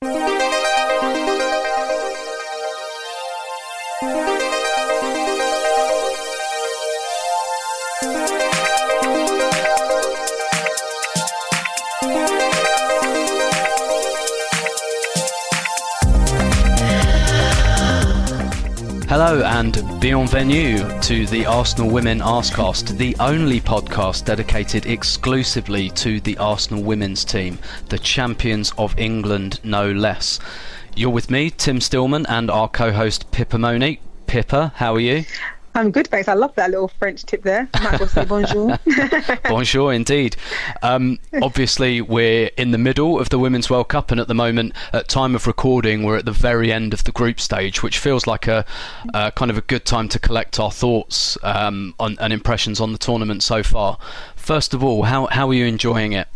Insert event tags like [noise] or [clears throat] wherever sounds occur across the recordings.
Thank you. Hello and bienvenue to the Arsenal Women Arsecast, the only podcast dedicated exclusively to the Arsenal women's team, the champions of England no less. You're with me, Tim Stillman, and our co-host Pippa Monique. Pippa, how are you? I'm good, thanks. I love that little French tip there. Might well say bonjour. [laughs] Bonjour, indeed. Um, obviously, we're in the middle of the Women's World Cup, and at the moment, at time of recording, we're at the very end of the group stage, which feels like a, a kind of a good time to collect our thoughts um, on, and impressions on the tournament so far. First of all, how how are you enjoying it?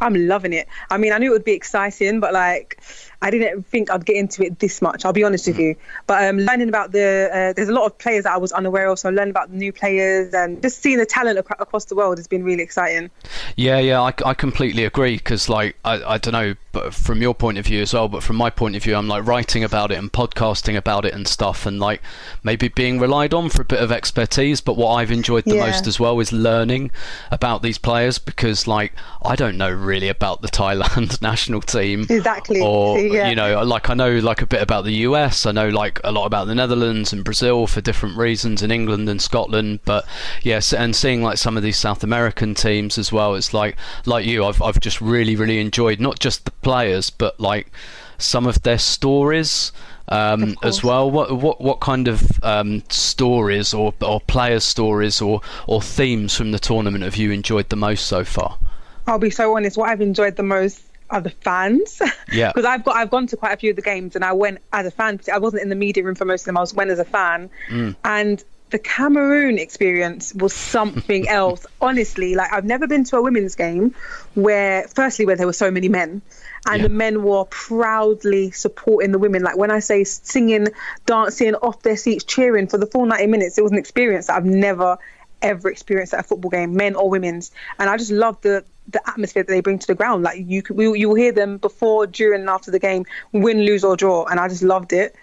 I'm loving it. I mean, I knew it would be exciting, but like, I didn't think I'd get into it this much. I'll be honest with you. But um, learning about the, uh, there's a lot of players that I was unaware of. So learning about the new players and just seeing the talent ac- across the world has been really exciting. Yeah, yeah, I, I completely agree because, like, I, I don't know, but from your point of view as well, but from my point of view, I'm like writing about it and podcasting about it and stuff, and like maybe being relied on for a bit of expertise. But what I've enjoyed the Yeah. most as well is learning about these players because, like, I don't know really about the Thailand [laughs] national team. Exactly. Or Yeah. you know, like I know like a bit about the US. I know like a lot about the Netherlands and Brazil for different reasons, and England and Scotland. But yes, and seeing like some of these South American teams as well. It's like like you, I've I've just really really enjoyed not just the players, but like some of their stories. Um, as well, what what what kind of um, stories or or player stories or or themes from the tournament have you enjoyed the most so far? I'll be so honest. What I've enjoyed the most are the fans. [laughs] Yeah. Because I've got I've gone to quite a few of the games and I went as a fan. I wasn't in the media room for most of them. I was went as a fan, Mm. and the Cameroon experience was something [laughs] else. Honestly, like I've never been to a women's game where, firstly, where there were so many men. And Yeah. the men were proudly supporting the women. Like when I say singing, dancing, off their seats, cheering for the full 90 minutes, it was an experience that I've never, ever experienced at a football game, men or women's. And I just love the the atmosphere that they bring to the ground. Like you, you, will hear them before, during, and after the game, win, lose or draw, and I just loved it.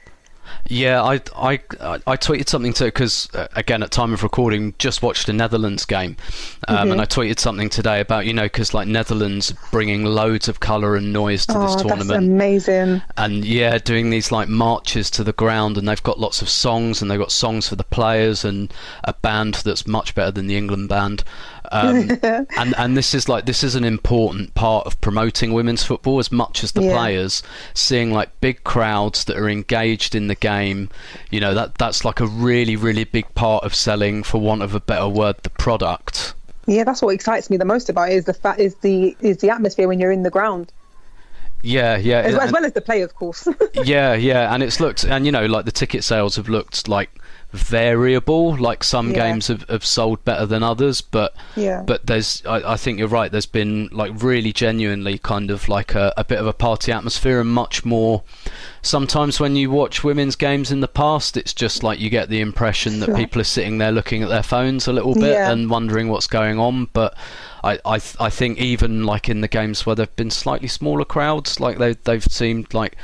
Yeah, I I I tweeted something to because uh, again at time of recording just watched a Netherlands game, um, and I tweeted something today about you know because like Netherlands bringing loads of colour and noise to Oh, this that's tournament, amazing. and yeah, doing these like marches to the ground, and they've got lots of songs, and they've got songs for the players, and a band that's much better than the England band. Um, [laughs] and and this is like this is an important part of promoting women's football as much as the Yeah. players. Seeing like big crowds that are engaged in the game, you know that that's like a really really big part of selling, for want of a better word, the product. Yeah, that's what excites me the most about it is the fact is the is the atmosphere when you're in the ground, Yeah, yeah, as, and- as well as the play, of course. [laughs] yeah, yeah, and it's looked, and you know, like the ticket sales have looked like variable. Like some Yeah. games have, have sold better than others, but Yeah. but there's, I, I think you're right. There's been like really genuinely kind of like a, a bit of a party atmosphere and much more. Sometimes when you watch women's games in the past, it's just like you get the impression that people are sitting there looking at their phones a little bit Yeah. and wondering what's going on, but. I, I th- I think even like in the games where there've been slightly smaller crowds, like they they've seemed like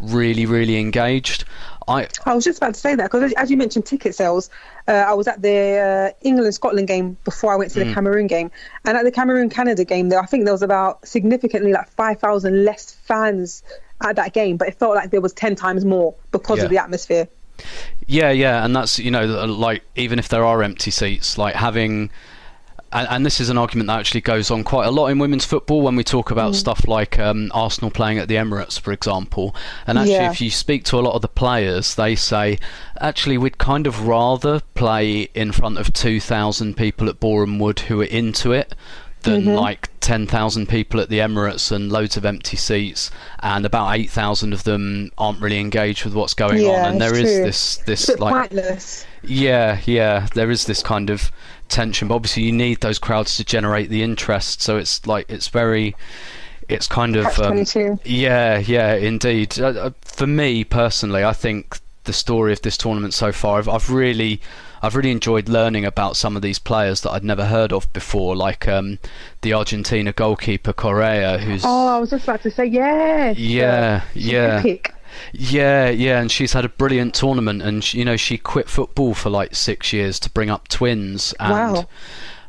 really really engaged. I I was just about to say that because, as you mentioned, ticket sales. Uh, I was at the uh, England Scotland game before I went to Mm. the Cameroon game, and at the Cameroon Canada game, there I think there was about significantly like five thousand less fans at that game, but it felt like there was ten times more because Yeah. of the atmosphere. Yeah, yeah, and that's you know like even if there are empty seats, like having. And, and this is an argument that actually goes on quite a lot in women's football when we talk about stuff like um, Arsenal playing at the Emirates, for example. And actually, Yeah. if you speak to a lot of the players, they say, actually, we'd kind of rather play in front of 2,000 people at Boreham Wood who are into it than like 10,000 people at the Emirates and loads of empty seats, and about 8,000 of them aren't really engaged with what's going Yeah, on. And there is true. this this It's a bit like pointless. yeah, yeah. There is this kind of tension, but obviously you need those crowds to generate the interest. So it's like it's very, it's kind of um, yeah, yeah, indeed. Uh, uh, for me personally, I think the story of this tournament so far, I've, I've really, I've really enjoyed learning about some of these players that I'd never heard of before, like um, the Argentina goalkeeper Correa, who's Oh, I was just about to say yes. yeah, yeah. Epic. Yeah, yeah, and she's had a brilliant tournament, and she, you know she quit football for like six years to bring up twins, and Wow.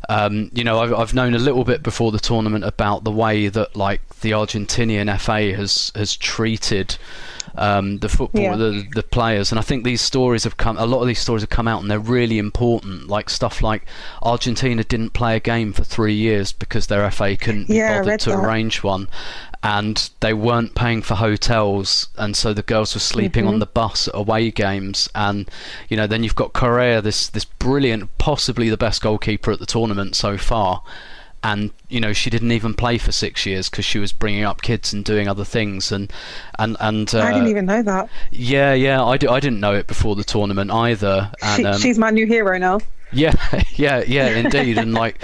um, you know I've, I've known a little bit before the tournament about the way that like the Argentinian FA has has treated um, the football Yeah. the the players, and I think these stories have come. A lot of these stories have come out, and they're really important. Like stuff like Argentina didn't play a game for three years because their FA couldn't be Yeah, bothered to that. arrange one, and they weren't paying for hotels, and so the girls were sleeping Mm-hmm. on the bus at away games, and you know then you've got Correa, this this brilliant, possibly the best goalkeeper at the tournament so far. And you know she didn't even play for six years because she was bringing up kids and doing other things and and and uh, I didn't even know that. yeah yeah I, d- I didn't know it before the tournament either and She, um, she's my new hero now. yeah, [laughs] yeah, yeah, indeed, and like,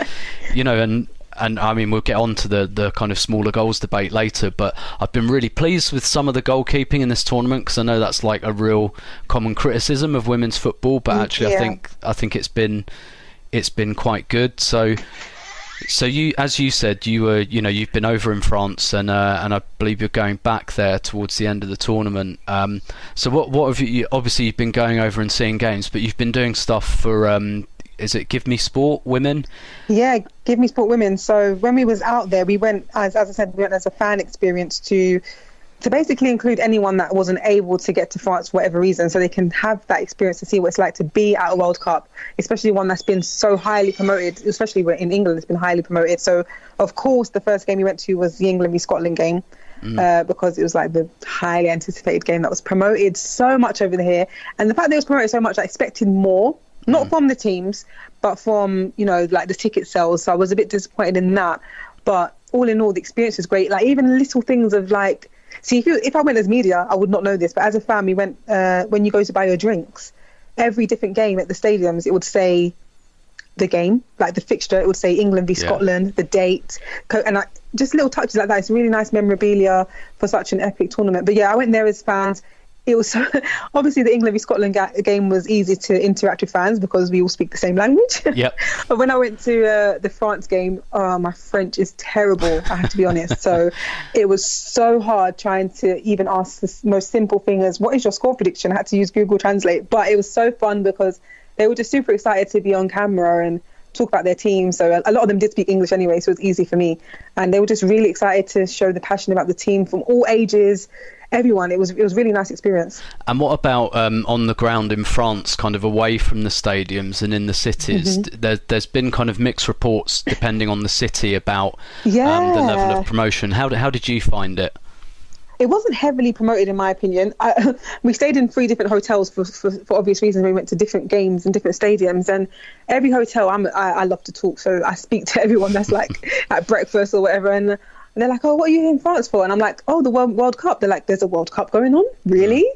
you know, and and I mean, we'll get on to the the kind of smaller goals debate later, but I've been really pleased with some of the goalkeeping in this tournament because I know that's like a real common criticism of women's football, but actually, I think I think it's been it's been quite good. So. So you, as you said, you were, you know, you've been over in France, and uh, and I believe you're going back there towards the end of the tournament. Um, so what, what have you? Obviously, you've been going over and seeing games, but you've been doing stuff for, um, is it Give Me Sport Women? Yeah, give me sport women. So when we was out there, we went as as I said, we went as a fan experience to to basically include anyone that wasn't able to get to France for whatever reason, so they can have that experience to see what it's like to be at a World Cup, especially one that's been so highly promoted, especially in England it's been highly promoted. So of course, the first game we went to was the England v Scotland game. Uh, because it was like the highly anticipated game that was promoted so much over here, and the fact that it was promoted so much, I expected more, not from the teams, but from you know like the ticket sales. So I was a bit disappointed in that. But all in all, the experience was great. Like even little things of like, see if you, if I went as media, I would not know this, but as a fan, we went uh, when you go to buy your drinks. Every different game at the stadiums, it would say the game, like the fixture. It would say England v Yeah. Scotland, the date, and like just little touches like that. It's really nice memorabilia for such an epic tournament. But yeah, I went there as fans. It was [laughs] obviously the England v Scotland ga- game was easy to interact with fans because we all speak the same language. [laughs] Yep. but when I went to uh, the France game, oh, my French is terrible. I have to be honest. So it was so hard trying to even ask the most simple thing as what is your score prediction. I had to use Google Translate, but it was so fun because they were just super excited to be on camera and talk about their team. So a, a lot of them did speak English anyway, so it was easy for me. And they were just really excited to show the passion about the team from all ages, everyone. It was it was a really nice experience. And what about um, on the ground in France, kind of away from the stadiums and in the cities? Mm-hmm. There, there's been kind of mixed reports depending on the city about um, the level of promotion. How, how did you find it? it wasn't heavily promoted in my opinion. I, [laughs] we stayed in three different hotels for, for, for obvious reasons. We went to different games and different stadiums, and every hotel I'm, I, I love to talk, so I speak to [laughs] everyone that's like at breakfast or whatever, and, and they're like, "Oh, what are you in France for?" And I'm like, "Oh, the World, World Cup." They're like, "There's a World Cup going on, really?"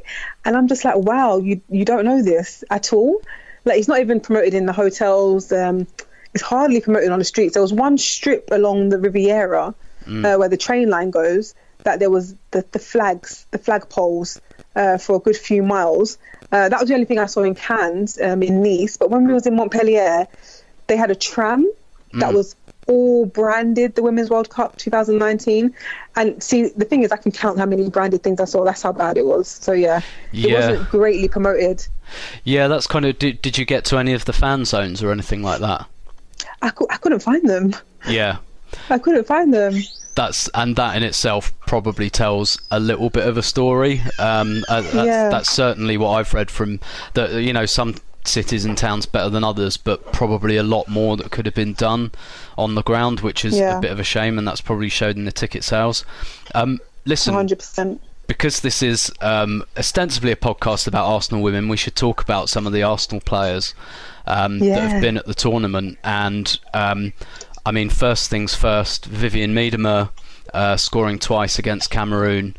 And I'm just like, "Wow, you you don't know this at all." Like, it's not even promoted in the hotels. Um, it's hardly promoted on the streets. There was one strip along the Riviera uh, where the train line goes that there was the, the flags, the flag poles uh, for a good few miles. Uh, that was the only thing I saw in Cannes, um, in Nice. But when we was in Montpellier, they had a tram that was all branded the Women's World Cup 2019. And see, the thing is, I can count how many branded things I saw. That's how bad it was. So yeah, it wasn't greatly promoted. Yeah, that's kind of. Did, did you get to any of the fan zones or anything like that? I, I couldn't find them. Yeah. I couldn't find them. that's and that in itself probably tells a little bit of a story. Um, uh, that's, Yeah. that's certainly what I've read from the you know some cities and towns better than others, but probably a lot more that could have been done on the ground, which is a bit of a shame, and that's probably showed in the ticket sales. Um, listen, 100%. because this is um, ostensibly a podcast about Arsenal women, we should talk about some of the Arsenal players um, that have been at the tournament. And um, I mean, first things first, Vivianne Miedema uh, scoring twice against Cameroon,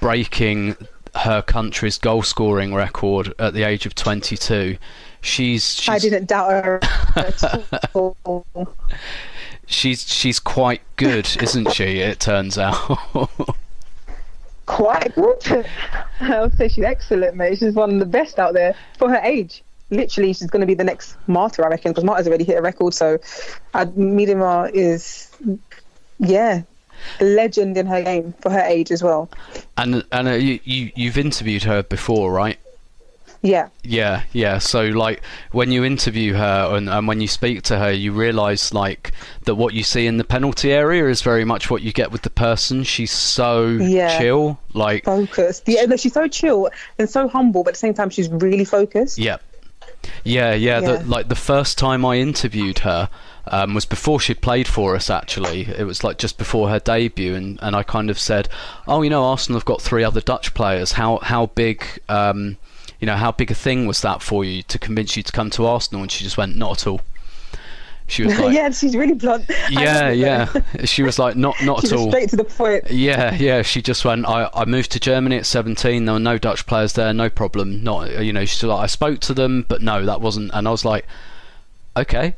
breaking her country's goal scoring record at the age of 22. She's, she's I didn't doubt her at all. [laughs] she's she's quite good, isn't she? It turns out. [laughs] Quite good. I would say she's excellent, mate. She's one of the best out there for her age. Literally, she's going to be the next Marta, I reckon, because Marta's already hit a record. So, uh, Miedema is, yeah, legend in her game for her age as well. and and uh, you, you you've interviewed her before, right? Yeah, Yeah, yeah. So like when you interview her and, and when you speak to her, you realise like that what you see in the penalty area is very much what you get with the person. She's so Yeah. chill, like focused. Yeah, no, she's so chill and so humble, but at the same time, she's really focused. yeah, yeah, yeah. The, Yeah. like the first time I interviewed her. Um, was before she'd played for us actually. It was like just before her debut, and, and I kind of said, "Oh, you know, Arsenal have got three other Dutch players. How how big, um, you know, how big a thing was that for you to convince you to come to Arsenal?" And she just went, "Not at all." She was [laughs] like, yeah, she's really blunt. [laughs] Yeah, yeah. She was like, not, not [laughs] at all. straight to the point. Yeah, yeah. She just went. I, I moved to Germany at 17. There were no Dutch players there. No problem. Not, you know. She's like, I spoke to them, but no, that wasn't. And I was like, okay,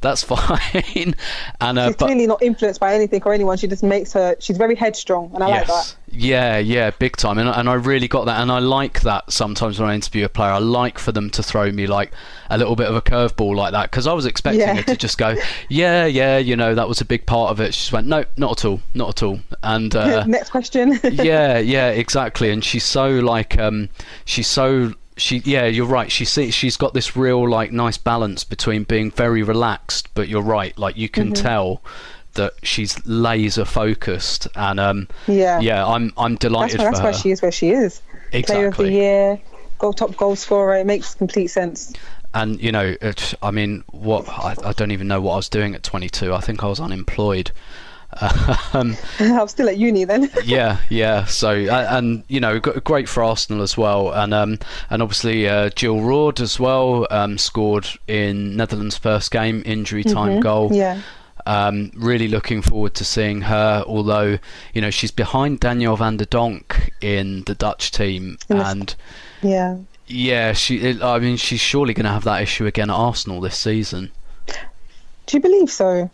that's [laughs] fine. and uh, She's but clearly not influenced by anything or anyone. She just makes her. She's very headstrong, and I like that. yes, yeah, yeah, big time. And and I really got that. And I like that sometimes when I interview a player, I like for them to throw me like a little bit of a curveball like that because I was expecting Yeah. her to just go, [laughs] yeah, yeah, you know, that was a big part of it. She just went, no, not at all, not at all. And [laughs] uh, Next question. yeah, yeah, exactly. And she's so like, um, she's so she. Yeah, you're right. She see, she's got this real like nice balance between being very relaxed, but you're right. Like you can Mm-hmm. tell that she's laser focused, and um, Yeah. yeah, I'm I'm that's delighted why, that's for why her. she is where she is. Player of the year, goal top goal scorer. It makes complete sense. and you know, it, I mean, what I, I don't even know what I was doing at 22. I think I was unemployed. [laughs] um, I'm still at uni then. [laughs] yeah, yeah. So and you know, great for Arsenal as well, and um, and obviously uh, Jill Roord as well um, scored in Netherlands' first game, injury time goal. Mm-hmm. yeah. Um, really looking forward to seeing her. Although you know she's behind Danielle van de Donk in the Dutch team, and Yeah. yeah, she. I mean, she's surely going to have that issue again at Arsenal this season. Do you believe so?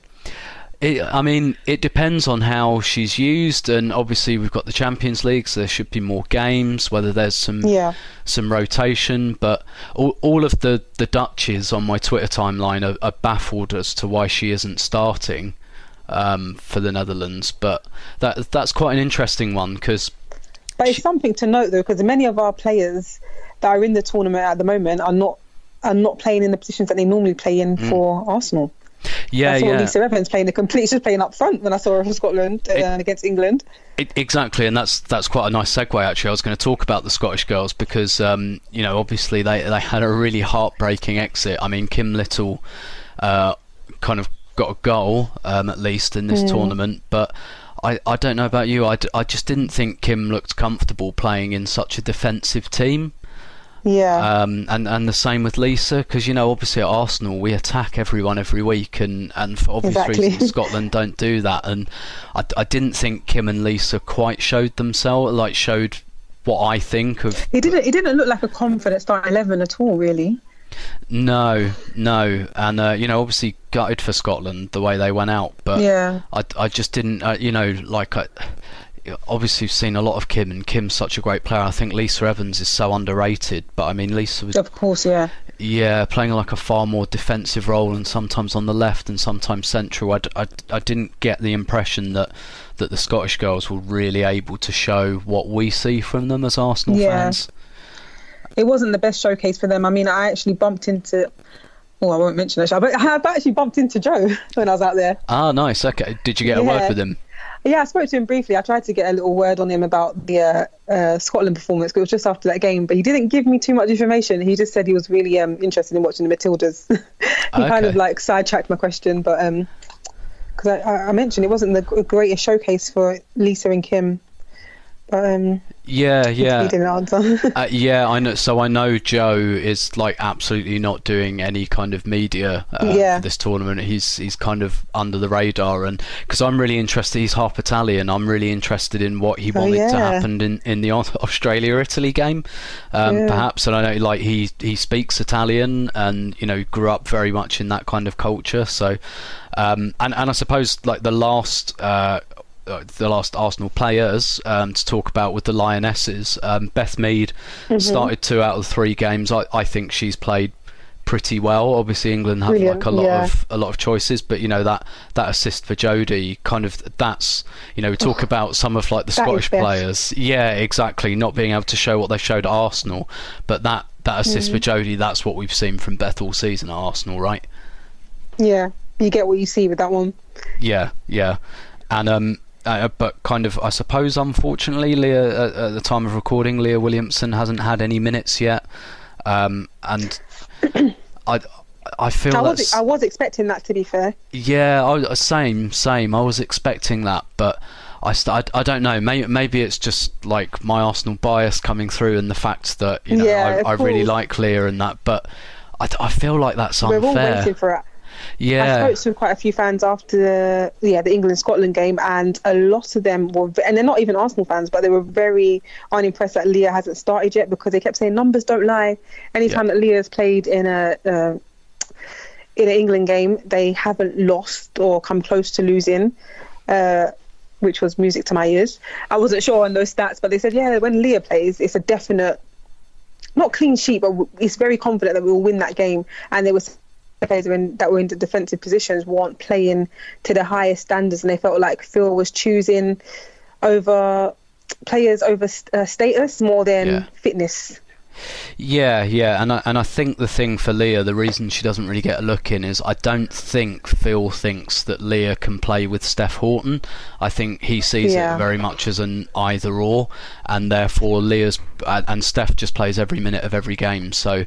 It, I mean, it depends on how she's used, and obviously we've got the Champions League, so there should be more games. Whether there's some Yeah. some rotation, but all, all of the the Dutches on my Twitter timeline are, are baffled as to why she isn't starting um, for the Netherlands. But that that's quite an interesting one because But it's She- something to note though, because many of our players that are in the tournament at the moment are not are not playing in the positions that they normally play in for Arsenal. Mm. yeah, I saw yeah, Lisa Evans playing the complete. She's playing up front when I saw her for Scotland uh, against England. It, exactly, and that's that's quite a nice segue. Actually, I was going to talk about the Scottish girls because um, you know obviously they they had a really heartbreaking exit. I mean, Kim Little uh, kind of got a goal um, at least in this tournament, but. I, I don't know about you. I, d- I just didn't think Kim looked comfortable playing in such a defensive team. Yeah, Um, and and the same with Lisa because you know obviously at Arsenal we attack everyone every week and and for obvious Exactly. reasons [laughs] Scotland don't do that and I, I didn't think Kim and Lisa quite showed themselves like showed what I think of it didn't. It didn't look like a confident start eleven at all, really. no no and uh, you know obviously gutted for Scotland the way they went out but Yeah. I, I just didn't uh, you know like I obviously we've seen a lot of Kim and Kim's such a great player I think Lisa Evans is so underrated but I mean Lisa was Of course, yeah. Yeah, playing like a far more defensive role and sometimes on the left and sometimes central. I, I, I didn't get the impression that, that the Scottish girls were really able to show what we see from them as Arsenal Yeah. fans. It wasn't the best showcase for them. I mean, I actually bumped into. Oh, I won't mention it, but [laughs] I've actually bumped into Joe when I was out there. Ah, nice. Okay. Did you get a word with him? Yeah, I spoke to him briefly. I tried to get a little word on him about the uh, uh, Scotland performance, it was just after that game. But he didn't give me too much information. He just said he was really um, interested in watching the Matildas. [laughs] he kind of like sidetracked my question, but because I, I, I mentioned it wasn't the greatest showcase for Lisa and Kim. But um, Yeah, yeah. He didn't answer. uh, yeah, I know. So I know Joe is like absolutely not doing any kind of media uh, Yeah. for this tournament. He's he's kind of under the radar, and because I'm really interested, he's half Italian. I'm really interested in what he Oh, wanted to happen in in the Australia Italy game, um, Yeah. perhaps. And I know like he he speaks Italian, and you know grew up very much in that kind of culture. So, um, and and I suppose like the last. Uh, the last Arsenal players um, to talk about with the Lionesses. Um, Beth Mead Mm-hmm. started two out of the three games. I, I think she's played pretty well. Obviously, England have Brilliant, like a lot yeah. of a lot of choices, but you know that that assist for Jodie, kind of that's you know we talk about some of like the Scottish players. Yeah, exactly. Not being able to show what they showed at Arsenal, but that that assist for Mm-hmm. Jodie, that's what we've seen from Beth all season at Arsenal, right? yeah, you get what you see with that one. Yeah, yeah, and um, uh, but kind of, I suppose, unfortunately, Leah at, at the time of recording, Leah Williamson hasn't had any minutes yet, um, and [coughs] I, I feel I was I was expecting that to be fair. yeah, I, same, same. I was expecting that, but. I, st- I, I don't know. Maybe, maybe it's just like my Arsenal bias coming through, and the fact that you know Yeah, I, I really like Leah and that. But I, I feel like that's We're all unfair. waiting for it. I spoke to quite a few fans after the yeah the England Scotland game, and a lot of them were, and they're not even Arsenal fans, but they were very unimpressed that Leah hasn't started yet because they kept saying numbers don't lie. Anytime Yeah. that Leah's played in a uh, in an England game, they haven't lost or come close to losing. Uh, which was music to my ears. I wasn't sure on those stats, but they said, yeah, when Leah plays, it's a definite, not clean sheet, but it's very confident that we will win that game. And there was players that were in, that were in the defensive positions weren't playing to the highest standards, and they felt like Phil was choosing over players over uh, status more than Yeah. fitness. Yeah, yeah, and I, and I think the thing for Leah, the reason she doesn't really get a look in is I don't think Phil thinks that Leah can play with Steph Houghton. I think he sees Yeah. it very much as an either or, and therefore Leah's and Steph just plays every minute of every game, so.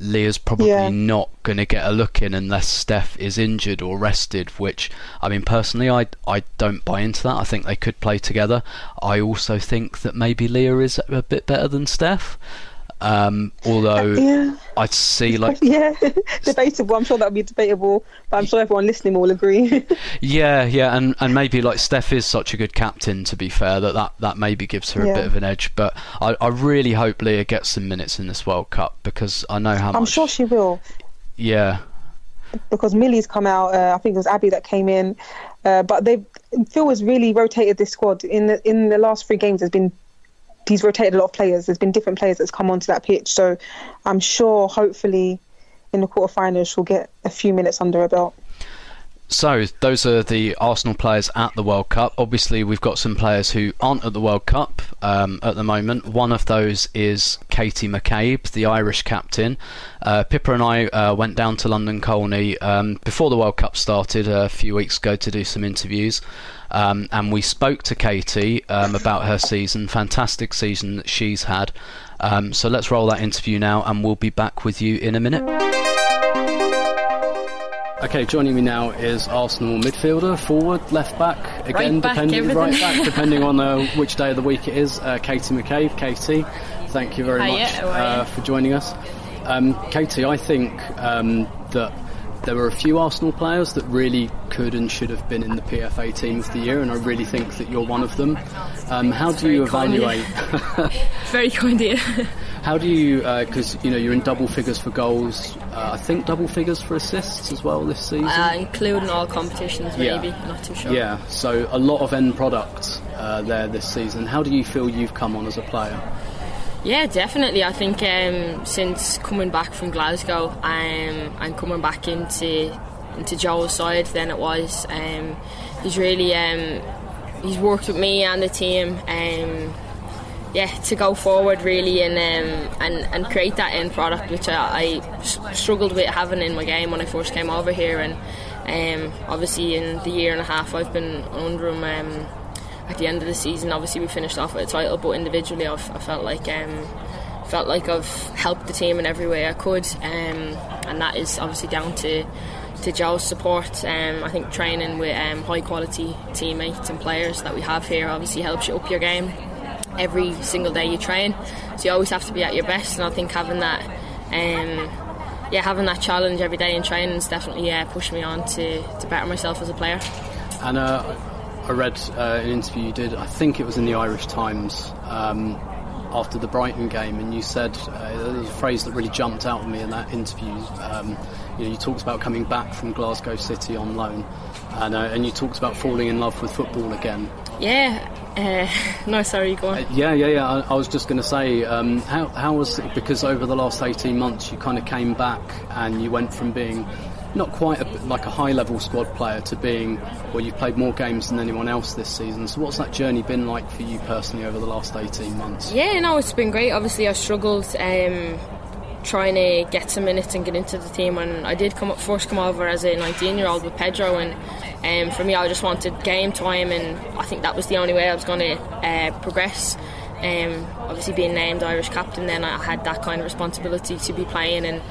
Leah's probably Yeah. not going to get a look in unless Steph is injured or rested. Which, I mean, personally, I I don't buy into that. I think they could play together. I also think that maybe Leah is a bit better than Steph. Um, although Yeah. I'd see like [laughs] yeah, debatable. I'm sure that'll be debatable, but I'm sure everyone listening will agree. [laughs] yeah yeah and and maybe like Steph is such a good captain to be fair that that, that maybe gives her a bit of an edge but I, I really hope Leah gets some minutes in this World Cup because I know how I'm much sure she will. yeah because Millie's come out. Uh, I think it was Abby that came in, uh, but they Phil has really rotated this squad in the in the last three games. There's been he's rotated a lot of players. There's been different players that's come onto that pitch. So I'm sure, hopefully, in the quarterfinals, she'll get a few minutes under her belt. So those are the Arsenal players at the World Cup. Obviously, we've got some players who aren't at the World Cup um, at the moment. One of those is Katie McCabe, the Irish captain. Uh, Pippa and I uh, went down to London Colney um, before the World Cup started a few weeks ago to do some interviews. Um, and we spoke to Katie um, about her season, fantastic season that she's had. Um, so let's roll that interview now, and we'll be back with you in a minute. Okay, joining me now is Arsenal midfielder, forward, left back, again Right back, depending everything. right back [laughs] depending on uh, which day of the week it is. Uh, Katie McCabe, Katie, thank you very Hiya, much uh, for joining us. Um, Katie, I think um, that there were a few Arsenal players that really could and should have been in the PFA team of the year, and I really think that you're one of them. Um, how do you very kind of you. evaluate? [laughs] Very kind of you. [laughs] How do you? Because you know you're in double figures for goals. Uh, I think double figures for assists as well this season. uh, including all competitions, Yeah. maybe. Not too sure. Yeah, so a lot of end products uh, there this season. How do you feel you've come on as a player? Yeah, definitely. I think um, since coming back from Glasgow um, and coming back into into Joe's side, then it was. Um, he's really um, he's worked with me and the team. Um, yeah, to go forward really and um, and and create that end product, which I struggled with having in my game when I first came over here, and obviously in the year and a half I've been under him. At the end of the season, obviously we finished off with a title, but individually I've, I felt like um, felt like I've helped the team in every way I could, um, and that is obviously down to to Joe's support. Um, I think training with um, high quality teammates and players that we have here obviously helps you up your game. every single day you train. So you always have to be at your best, and I think having that, um, yeah, having that challenge every day in training has definitely yeah pushed me on to, to better myself as a player. And uh, I read uh, an interview you did. I think it was in the Irish Times. Um, after the Brighton game, and you said uh, there was a phrase that really jumped out at me in that interview. Um, you, know, you talked about coming back from Glasgow City on loan, and, uh, and you talked about falling in love with football again. Yeah. Uh, [laughs] no, sorry, go on. Uh, yeah, yeah, yeah. I, I was just going to say, um, how, how was it? Because over the last 18 months, you kind of came back and you went from being not quite a, like a high level squad player to being well you've played more games than anyone else this season. So what's that journey been like for you personally over the last 18 months? Yeah no it's been great. Obviously I struggled um, trying to get some minutes and get into the team and I did come up first come over as a 19 year old with Pedro. And um, for me I just wanted game time and I think that was the only way I was going to uh, progress. Um, obviously being named Irish captain then I had that kind of responsibility to be playing and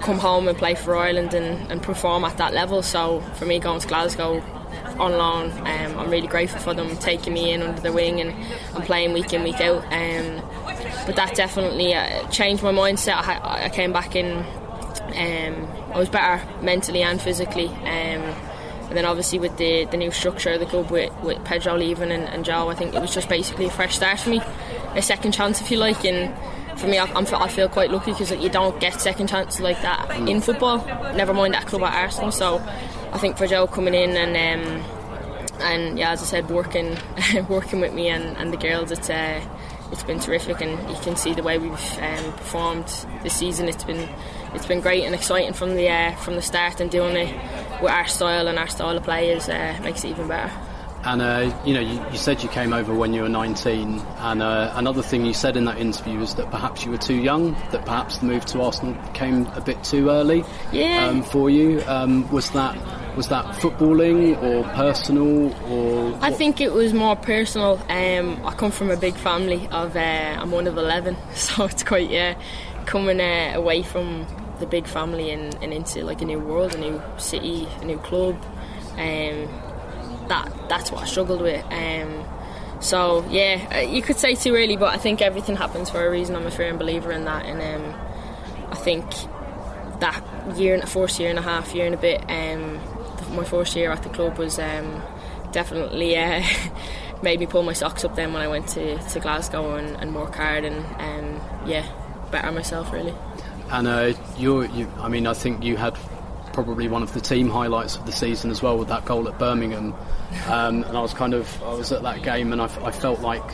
come home and play for Ireland and, and perform at that level. So for me, going to Glasgow on loan, um, I'm really grateful for them taking me in under their wing and, and playing week in week out. Um, but that definitely uh, changed my mindset. I, I came back in. Um, I was better mentally and physically. Um, and then obviously with the, the new structure of the club with, with Pedro leaving and, and Joe, I think it was just basically a fresh start for me, a second chance if you like. And for me, I'm, I feel quite lucky because like, you don't get second chances like that in football. Never mind that club at Arsenal. So I think for Joe coming in and um, and yeah, as I said, working [laughs] working with me and, and the girls, it's uh, it's been terrific, and you can see the way we've um, performed this season. It's been it's been great and exciting from the uh, from the start, and doing it with our style and our style of play is uh, makes it even better. And uh, you know, you, you, said you came over when you were 19, and uh, another thing you said in that interview is that perhaps you were too young, that perhaps the move to Arsenal came a bit too early yeah. um, for you. Um, was that was that footballing or personal or? What? I think it was more personal. Um, I come from a big family of uh, I'm one of 11, [laughs] so it's quite yeah, coming uh, away from the big family and, and into like a new world, a new city, a new club. Um, that that's what I struggled with. Um, so yeah, uh, you could say too early, but I think everything happens for a reason. I'm a firm believer in that, and um, I think that year, and a first year and a half, year and a bit, um, my first year at the club was um, definitely uh, [laughs] made me pull my socks up. Then when I went to, to Glasgow and, and work hard and um, yeah, better myself really. And uh, you, you, I mean, I think you had probably one of the team highlights of the season as well with that goal at Birmingham. Um, and I was kind of I was at that game and I, I felt like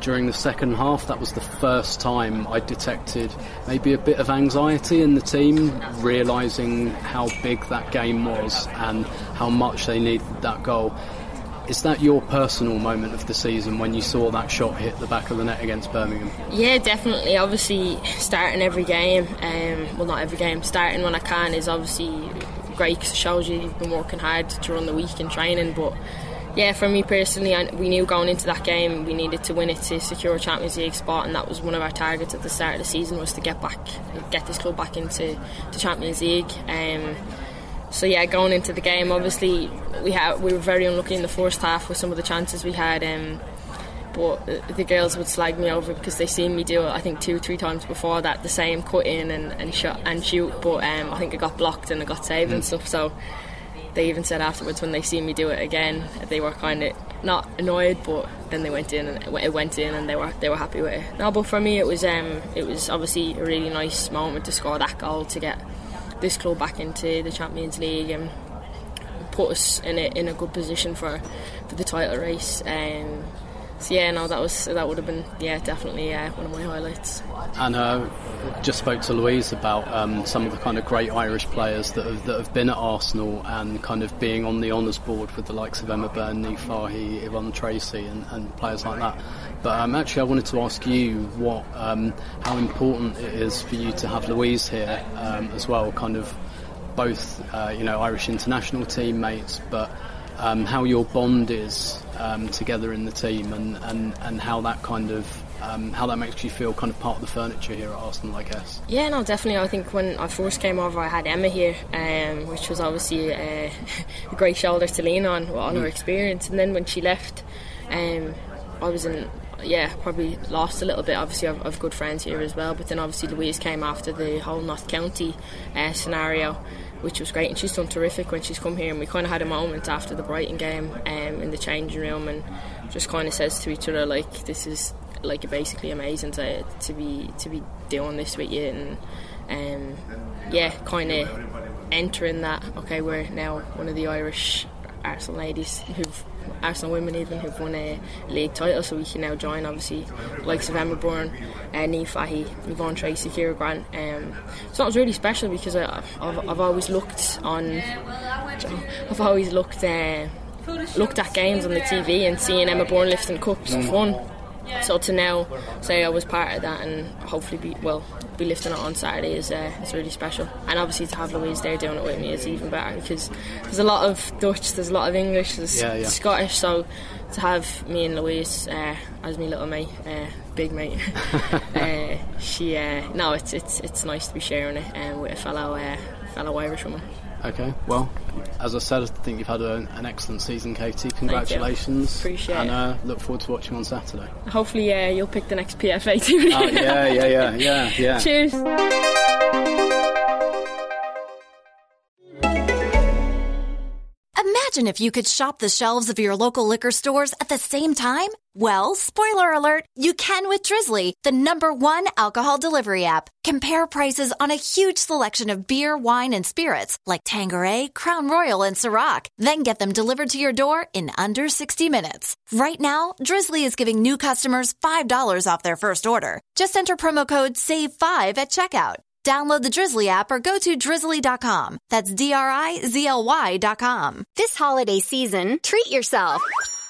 during the second half that was the first time I detected maybe a bit of anxiety in the team, realising how big that game was and how much they needed that goal. Is that your personal moment of the season when you saw that shot hit the back of the net against Birmingham? Yeah, definitely. Obviously, starting every game, um, well, not every game, starting when I can is obviously great because it shows you you've been working hard during the week in training. But yeah, for me personally, I, we knew going into that game we needed to win it to secure a Champions League spot, and that was one of our targets at the start of the season was to get back, get this club back into the Champions League. Um, so yeah, going into the game, obviously we had we were very unlucky in the first half with some of the chances we had. Um, but the girls would slag me over because they seen me do it. I think two or three times before that, the same cut in and, and shot and shoot. But um, I think it got blocked and it got saved mm. and stuff. So they even said afterwards when they seen me do it again, they were kind of not annoyed, but then they went in and it went in and they were they were happy with it. No, but for me it was um, it was obviously a really nice moment to score that goal to get this club back into the Champions League and put us in a in a good position for for the title race. Um, so yeah, no, that was that would have been yeah definitely uh, one of my highlights. And uh, just spoke to Louise about um, some of the kind of great Irish players that have, that have been at Arsenal and kind of being on the honours board with the likes of Emma Byrne, Fahey, Yvonne Tracy, and, and players like that. But um, actually, I wanted to ask you what um, how important it is for you to have Louise here um, as well, kind of both uh, you know Irish international teammates, but um, how your bond is um, together in the team and, and, and how that kind of um, how that makes you feel kind of part of the furniture here at Arsenal, I guess. Yeah, no, definitely. I think when I first came over, I had Emma here, um, which was obviously a, [laughs] a, great shoulder to lean on on mm. her experience. And then when she left, um, I was in yeah, probably lost a little bit. Obviously, I've, I've good friends here as well. But then obviously Louise came after the whole Notts County uh, scenario, which was great. And she's done terrific when she's come here. And we kind of had a moment after the Brighton game um, in the changing room, and just kind of says to each other like, "This is like basically amazing to to be to be doing this with you." And um, yeah, kind of entering that. Okay, we're now one of the Irish Arsenal ladies who've Arsenal women even who've won a league title, so we can now join obviously likes of Emma Byrne, uh, Niamh Fahey, Yvonne Tracy, Ciara Grant. Um, so it was really special because I, have I've always looked on, I've always looked uh, looked at games on the TV and seeing Emma Byrne lifting cups mm. fun. So to now say I was part of that and hopefully be well be lifting it on Saturday is uh, is really special. And obviously to have Louise there doing it with me is even better because there's a lot of Dutch, there's a lot of English, there's yeah, yeah. Scottish. So to have me and Louise uh, as my little mate, uh, big mate, [laughs] uh, she uh, no, it's it's it's nice to be sharing it uh, with a fellow fellow Irish woman. Okay, well, as I said, I think you've had a, an excellent season, Katie. Congratulations. Appreciate and, it. And uh, look forward to watching on Saturday. Hopefully, uh, you'll pick the next PFA [laughs] team. oh, yeah, yeah, yeah, yeah, yeah. Cheers. Imagine if you could shop the shelves of your local liquor stores at the same time. Well, spoiler alert, you can with Drizzly, the number one alcohol delivery app. Compare prices on a huge selection of beer, wine, and spirits like Tanqueray, Crown Royal, and Ciroc. Then get them delivered to your door in under 60 minutes. Right now, Drizzly is giving new customers $5 off their first order. Just enter promo code SAVE5 at checkout. Download the Drizzly app or go to drizzly.com. That's D R I Z L Y.com. This holiday season, treat yourself.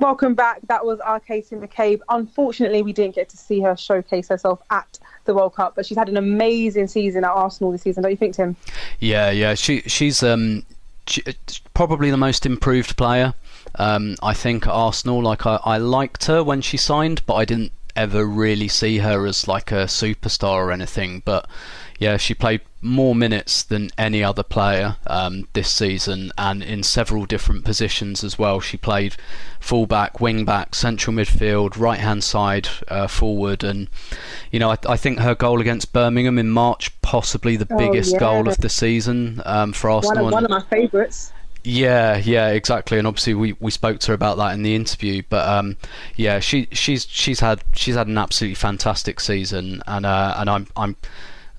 Welcome back. That was our Katie McCabe. Unfortunately, we didn't get to see her showcase herself at the World Cup, but she's had an amazing season at Arsenal this season. Don't you think, Tim? Yeah, yeah. She she's um she, probably the most improved player. Um, I think at Arsenal. Like I, I liked her when she signed, but I didn't ever really see her as like a superstar or anything. But yeah, she played more minutes than any other player um, this season, and in several different positions as well. She played fullback, wingback, central midfield, right hand side, uh, forward, and you know I, I, think her goal against Birmingham in March, possibly the oh, biggest yeah. goal of the season um, for Arsenal. One of, one of my favourites. Yeah, yeah, exactly. And obviously, we, we spoke to her about that in the interview. But um, yeah, she she's she's had she's had an absolutely fantastic season, and uh, and I'm I'm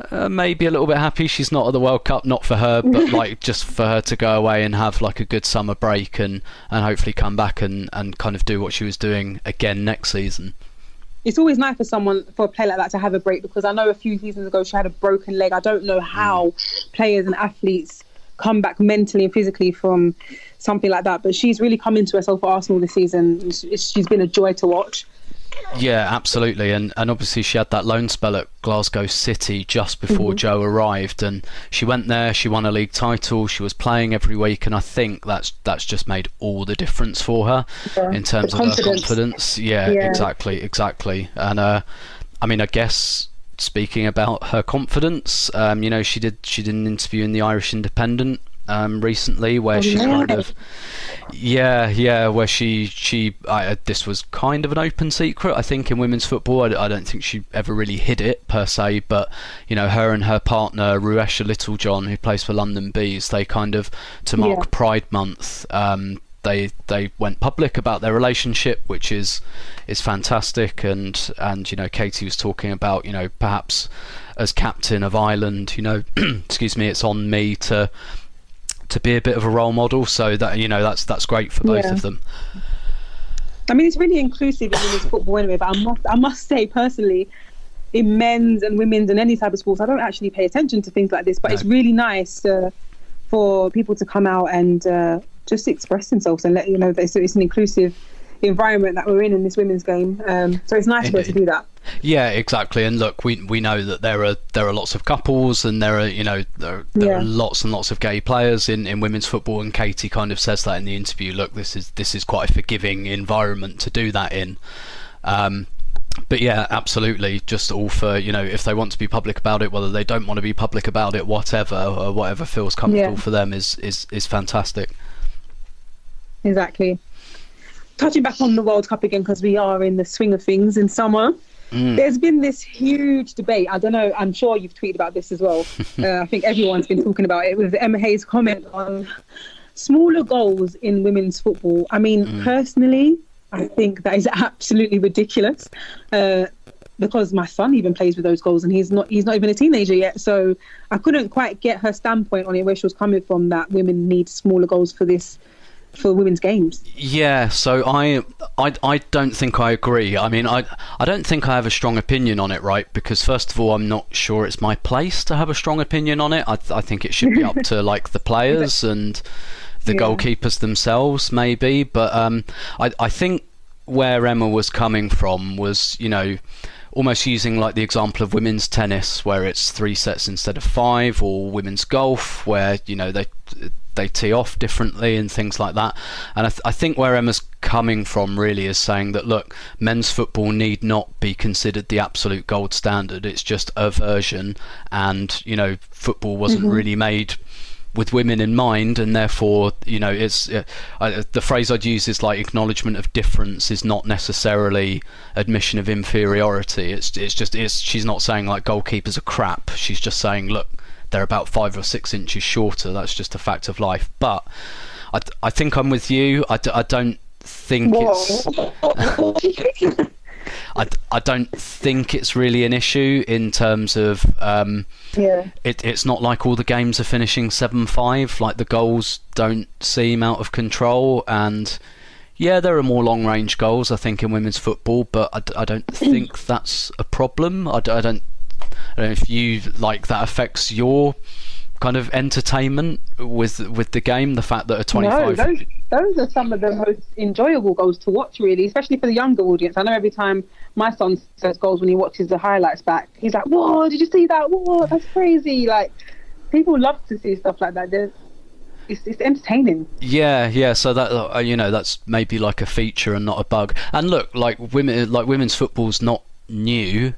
uh, maybe a little bit happy she's not at the World Cup, not for her, but [laughs] like just for her to go away and have like a good summer break and, and hopefully come back and, and kind of do what she was doing again next season. It's always nice for someone for a player like that to have a break because I know a few seasons ago she had a broken leg. I don't know how mm. players and athletes come back mentally and physically from something like that, but she's really come into herself for Arsenal this season. She's been a joy to watch. Yeah, absolutely, and and obviously she had that loan spell at Glasgow City just before mm-hmm. Joe arrived, and she went there. She won a league title. She was playing every week, and I think that's that's just made all the difference for her yeah. in terms the of confidence. her confidence. Yeah, yeah, exactly, exactly, and uh, I mean, I guess speaking about her confidence, um, you know, she did she did an interview in the Irish Independent um, recently where oh, she yeah. kind of yeah yeah where she she I, this was kind of an open secret I think in women's football I, I, don't think she ever really hid it per se but you know her and her partner Ruesha Littlejohn who plays for London Bees they kind of to mark yeah. Pride Month um, they they went public about their relationship, which is is fantastic. And and you know, Katie was talking about you know perhaps as captain of Ireland, you know, [clears throat] excuse me, it's on me to to be a bit of a role model. So that you know that's that's great for both yeah. of them. I mean, it's really inclusive in women's football anyway. But I must I must say personally, in men's and women's and any type of sports, I don't actually pay attention to things like this. But no. it's really nice uh, for people to come out and uh, just express themselves and let you know that it's, it's an inclusive environment that we're in in this women's game. Um, so it's nice Indeed. be able to do that. Yeah, exactly. And look, we we know that there are there are lots of couples, and there are you know there, there yeah. are lots and lots of gay players in, in women's football. And Katie kind of says that in the interview. Look, this is this is quite a forgiving environment to do that in. Um, but yeah, absolutely. Just all for you know, if they want to be public about it, whether they don't want to be public about it, whatever, or whatever feels comfortable yeah. for them is is is fantastic. Exactly. Touching back on the World Cup again, because we are in the swing of things in summer. Mm. There's been this huge debate. I don't know. I'm sure you've tweeted about this as well. [laughs] uh, I think everyone's been talking about it with Emma Hayes' comment on smaller goals in women's football. I mean, mm. personally, I think that is [laughs] absolutely ridiculous. Uh, because my son even plays with those goals and he's not he's not even a teenager yet so i couldn't quite get her standpoint on it where she was coming from that women need smaller goals for this for women's games. Yeah, so I, I, I don't think I agree. I mean, I, I don't think I have a strong opinion on it, right? Because first of all, I'm not sure it's my place to have a strong opinion on it. I, I think it should be up to [laughs] like the players and the yeah. goalkeepers themselves, maybe. But um, I, I think where Emma was coming from was, you know, almost using like the example of women's tennis where it's three sets instead of five or women's golf where you know they they tee off differently and things like that. And I, th- I, think where Emma's coming from really is saying that look, men's football need not be considered the absolute gold standard. It's just a version, and you know, football wasn't mm-hmm. really made with women in mind, and therefore, you know, it's uh, I, the phrase I'd use is like acknowledgement of difference is not necessarily admission of inferiority. It's it's just it's she's not saying like goalkeepers are crap. She's just saying look, they're about five or six inches shorter. That's just a fact of life. But I, I think I'm with you. I, I don't think Whoa. it's. [laughs] I, I don't think it's really an issue in terms of um, yeah. It, it's not like all the games are finishing seven five. Like the goals don't seem out of control, and yeah, there are more long range goals I think in women's football, but I, I don't [clears throat] think that's a problem. I, I don't I don't know if you like that affects your kind of entertainment with with the game. The fact that a twenty five. No, those, those are some of the most enjoyable goals to watch, really, especially for the younger audience. I know every time my son says goals when he watches the highlights back, he's like, "Whoa, did you see that? Whoa, that's crazy!" Like people love to see stuff like that. it's, it's entertaining. Yeah, yeah. So that uh, you know that's maybe like a feature and not a bug. And look, like women, like women's football's not new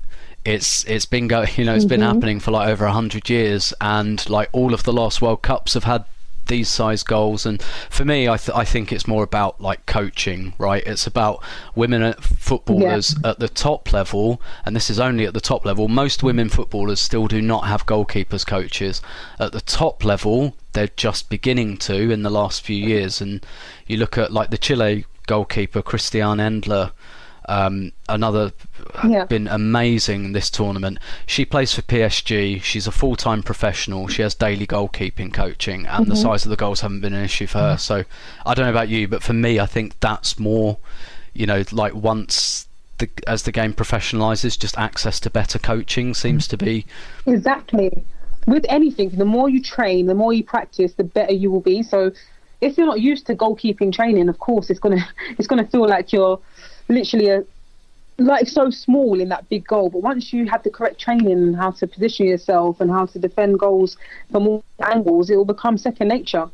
it's it's been going [laughs] you know it's mm-hmm. been happening for like over a hundred years and like all of the last World Cups have had these size goals and for me I, th- I think it's more about like coaching right it's about women footballers yeah. at the top level and this is only at the top level most women footballers still do not have goalkeepers coaches at the top level they're just beginning to in the last few years and you look at like the Chile goalkeeper Christiane Endler um, another yeah. been amazing this tournament. She plays for PSG. She's a full-time professional. She has daily goalkeeping coaching, and mm-hmm. the size of the goals haven't been an issue for her. So I don't know about you, but for me, I think that's more, you know, like once the as the game professionalizes, just access to better coaching seems to be exactly. With anything, the more you train, the more you practice, the better you will be. So, if you're not used to goalkeeping training, of course, it's gonna [laughs] it's gonna feel like you're literally a like so small in that big goal. But once you have the correct training and how to position yourself and how to defend goals from all angles, it will become second nature.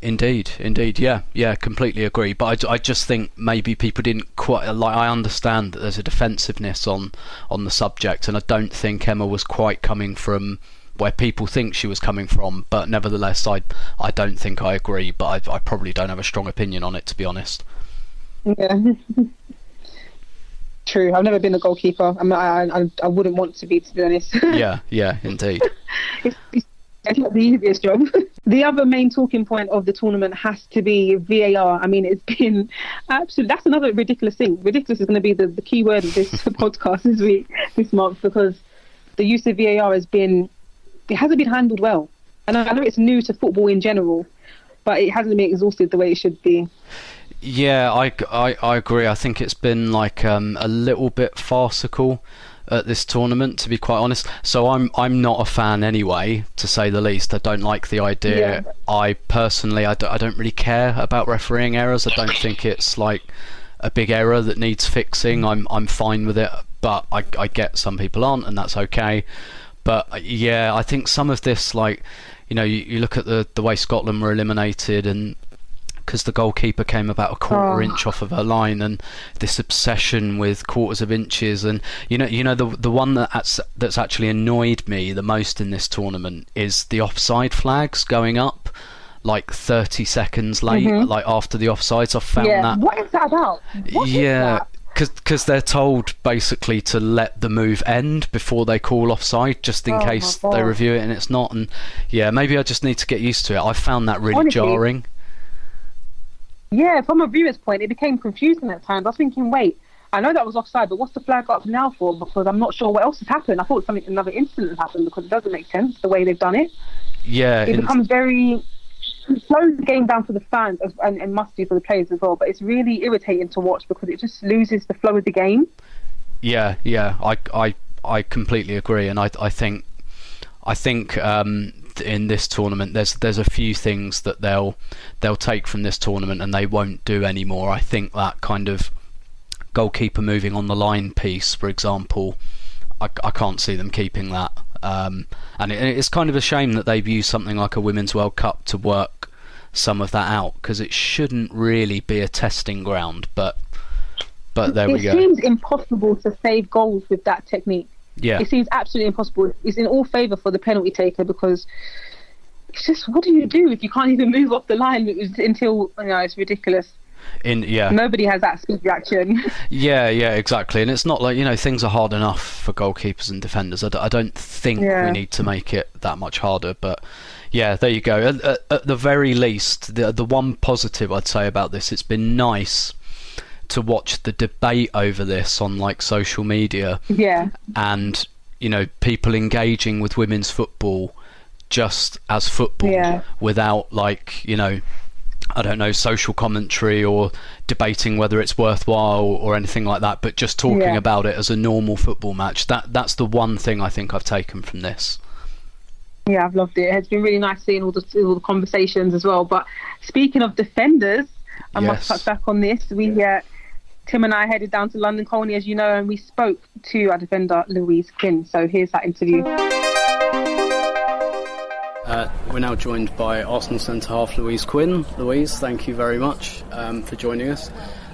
Indeed, indeed, yeah, yeah, completely agree. But I, I just think maybe people didn't quite like. I understand that there's a defensiveness on on the subject, and I don't think Emma was quite coming from where people think she was coming from. But nevertheless, I I don't think I agree. But I, I probably don't have a strong opinion on it, to be honest. Yeah. [laughs] True. I've never been a goalkeeper. I, mean, I, I, I wouldn't want to be, to be honest. [laughs] yeah, yeah, indeed. [laughs] it's, it's not the easiest job. the other main talking point of the tournament has to be VAR. I mean, it's been absolutely. That's another ridiculous thing. Ridiculous is going to be the, the key word of this podcast this week, this month, because the use of VAR has been. It hasn't been handled well. And I know it's new to football in general, but it hasn't been exhausted the way it should be. Yeah, I, I, I agree. I think it's been like um, a little bit farcical at this tournament, to be quite honest. So I'm I'm not a fan anyway, to say the least. I don't like the idea. Yeah. I personally, I d- I don't really care about refereeing errors. I don't think it's like a big error that needs fixing, I'm I'm fine with it. But I I get some people aren't, and that's okay. But uh, yeah, I think some of this like you know, you, you look at the the way Scotland were eliminated and because the goalkeeper came about a quarter Oh. inch off of her line, and this obsession with quarters of inches, and you know, you know, the the one that that's, that's actually annoyed me the most in this tournament is the offside flags going up like 30 seconds late, mm-hmm. like after the offsides. I found yeah. that What is that about? What yeah, because they're told basically to let the move end before they call offside, just in Oh case they review it and it's not. And yeah, maybe I just need to get used to it. I found that really Honestly, jarring. Yeah, from a viewer's point, it became confusing at times. I was thinking, wait, I know that was offside, but what's the flag up now for? Because I'm not sure what else has happened. I thought something another incident has happened because it doesn't make sense the way they've done it. Yeah, It becomes very it slows the game down for the fans as, and, and must do for the players as well. But it's really irritating to watch because it just loses the flow of the game. Yeah, yeah, I, I, I completely agree, and I, I think, I think um, in this tournament, there's there's a few things that they'll they'll take from this tournament and they won't do anymore. I think that kind of goalkeeper moving on the line piece, for example, I, I can't see them keeping that. Um, and it, it's kind of a shame that they've used something like a Women's World Cup to work some of that out because it shouldn't really be a testing ground. But but there it we go. It seems impossible to save goals with that technique. Yeah. It seems absolutely impossible. It's in all favour for the penalty taker because it's just what do you do if you can't even move off the line until you know it's ridiculous. In yeah. Nobody has that speed reaction. [laughs] Yeah, yeah, exactly. And it's not like, you know, things are hard enough for goalkeepers and defenders. I, d- I don't think Yeah. we need to make it that much harder. But yeah, there you go. At, at, at the very least, the, the one positive I'd say about this, it's been nice to watch the debate over this on like social media yeah, and, you know, people engaging with women's football just as football Yeah. without like, you know, I don't know, social commentary or debating whether it's worthwhile or anything like that, but just talking Yeah. about it as a normal football match. That that's the one thing I think I've taken from this. yeah, I've loved it. It's been really nice seeing all the all the conversations as well. But speaking of defenders, I must touch back on this. We uh, Tim and I headed down to London Colney, as you know, and we spoke to our defender Louise Quinn. So here's that interview. Uh, we're now joined by Arsenal centre half Louise Quinn. Louise, thank you very much um, for joining us.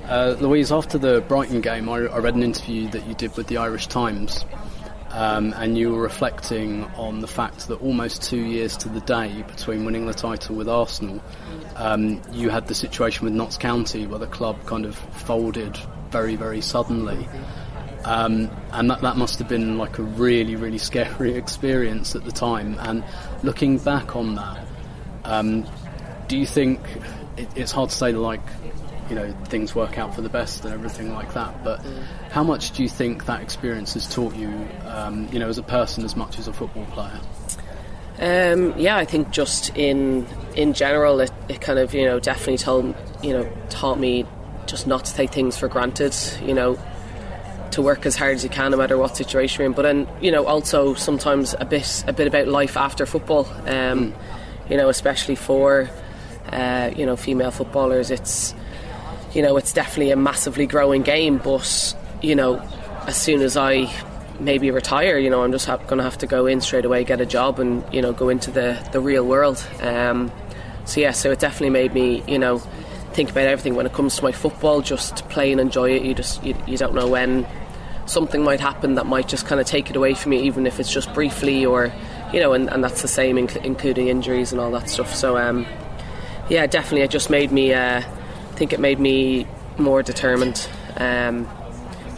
Uh, Louise, after the Brighton game, I, I read an interview that you did with the Irish Times, um, and you were reflecting on the fact that almost two years to the day between winning the title with Arsenal, um, you had the situation with Notts County where the club kind of folded very, very suddenly. Um, and that, that must have been like a really, really scary [laughs] experience at the time. And looking back on that, um, do you think it, it's hard to say like, you know, things work out for the best and everything like that, but how much do you think that experience has taught you, um, you know, as a person as much as a football player? Um, yeah, I think just in in general, it, it kind of you know definitely told you know taught me just not to take things for granted. You know, to work as hard as you can, no matter what situation you're in. But then you know also sometimes a bit a bit about life after football. Um, You know, especially for uh, you know female footballers, it's you know it's definitely a massively growing game. But you know, as soon as I maybe retire, you know, I'm just ha- going to have to go in straight away, get a job, and you know, go into the the real world. Um, so yeah, so it definitely made me, you know, think about everything when it comes to my football. Just play and enjoy it. You just you, you don't know when something might happen that might just kind of take it away from you, even if it's just briefly, or you know, and, and that's the same, inc- including injuries and all that stuff. So um, yeah, definitely, it just made me. Uh, think it made me more determined. Um,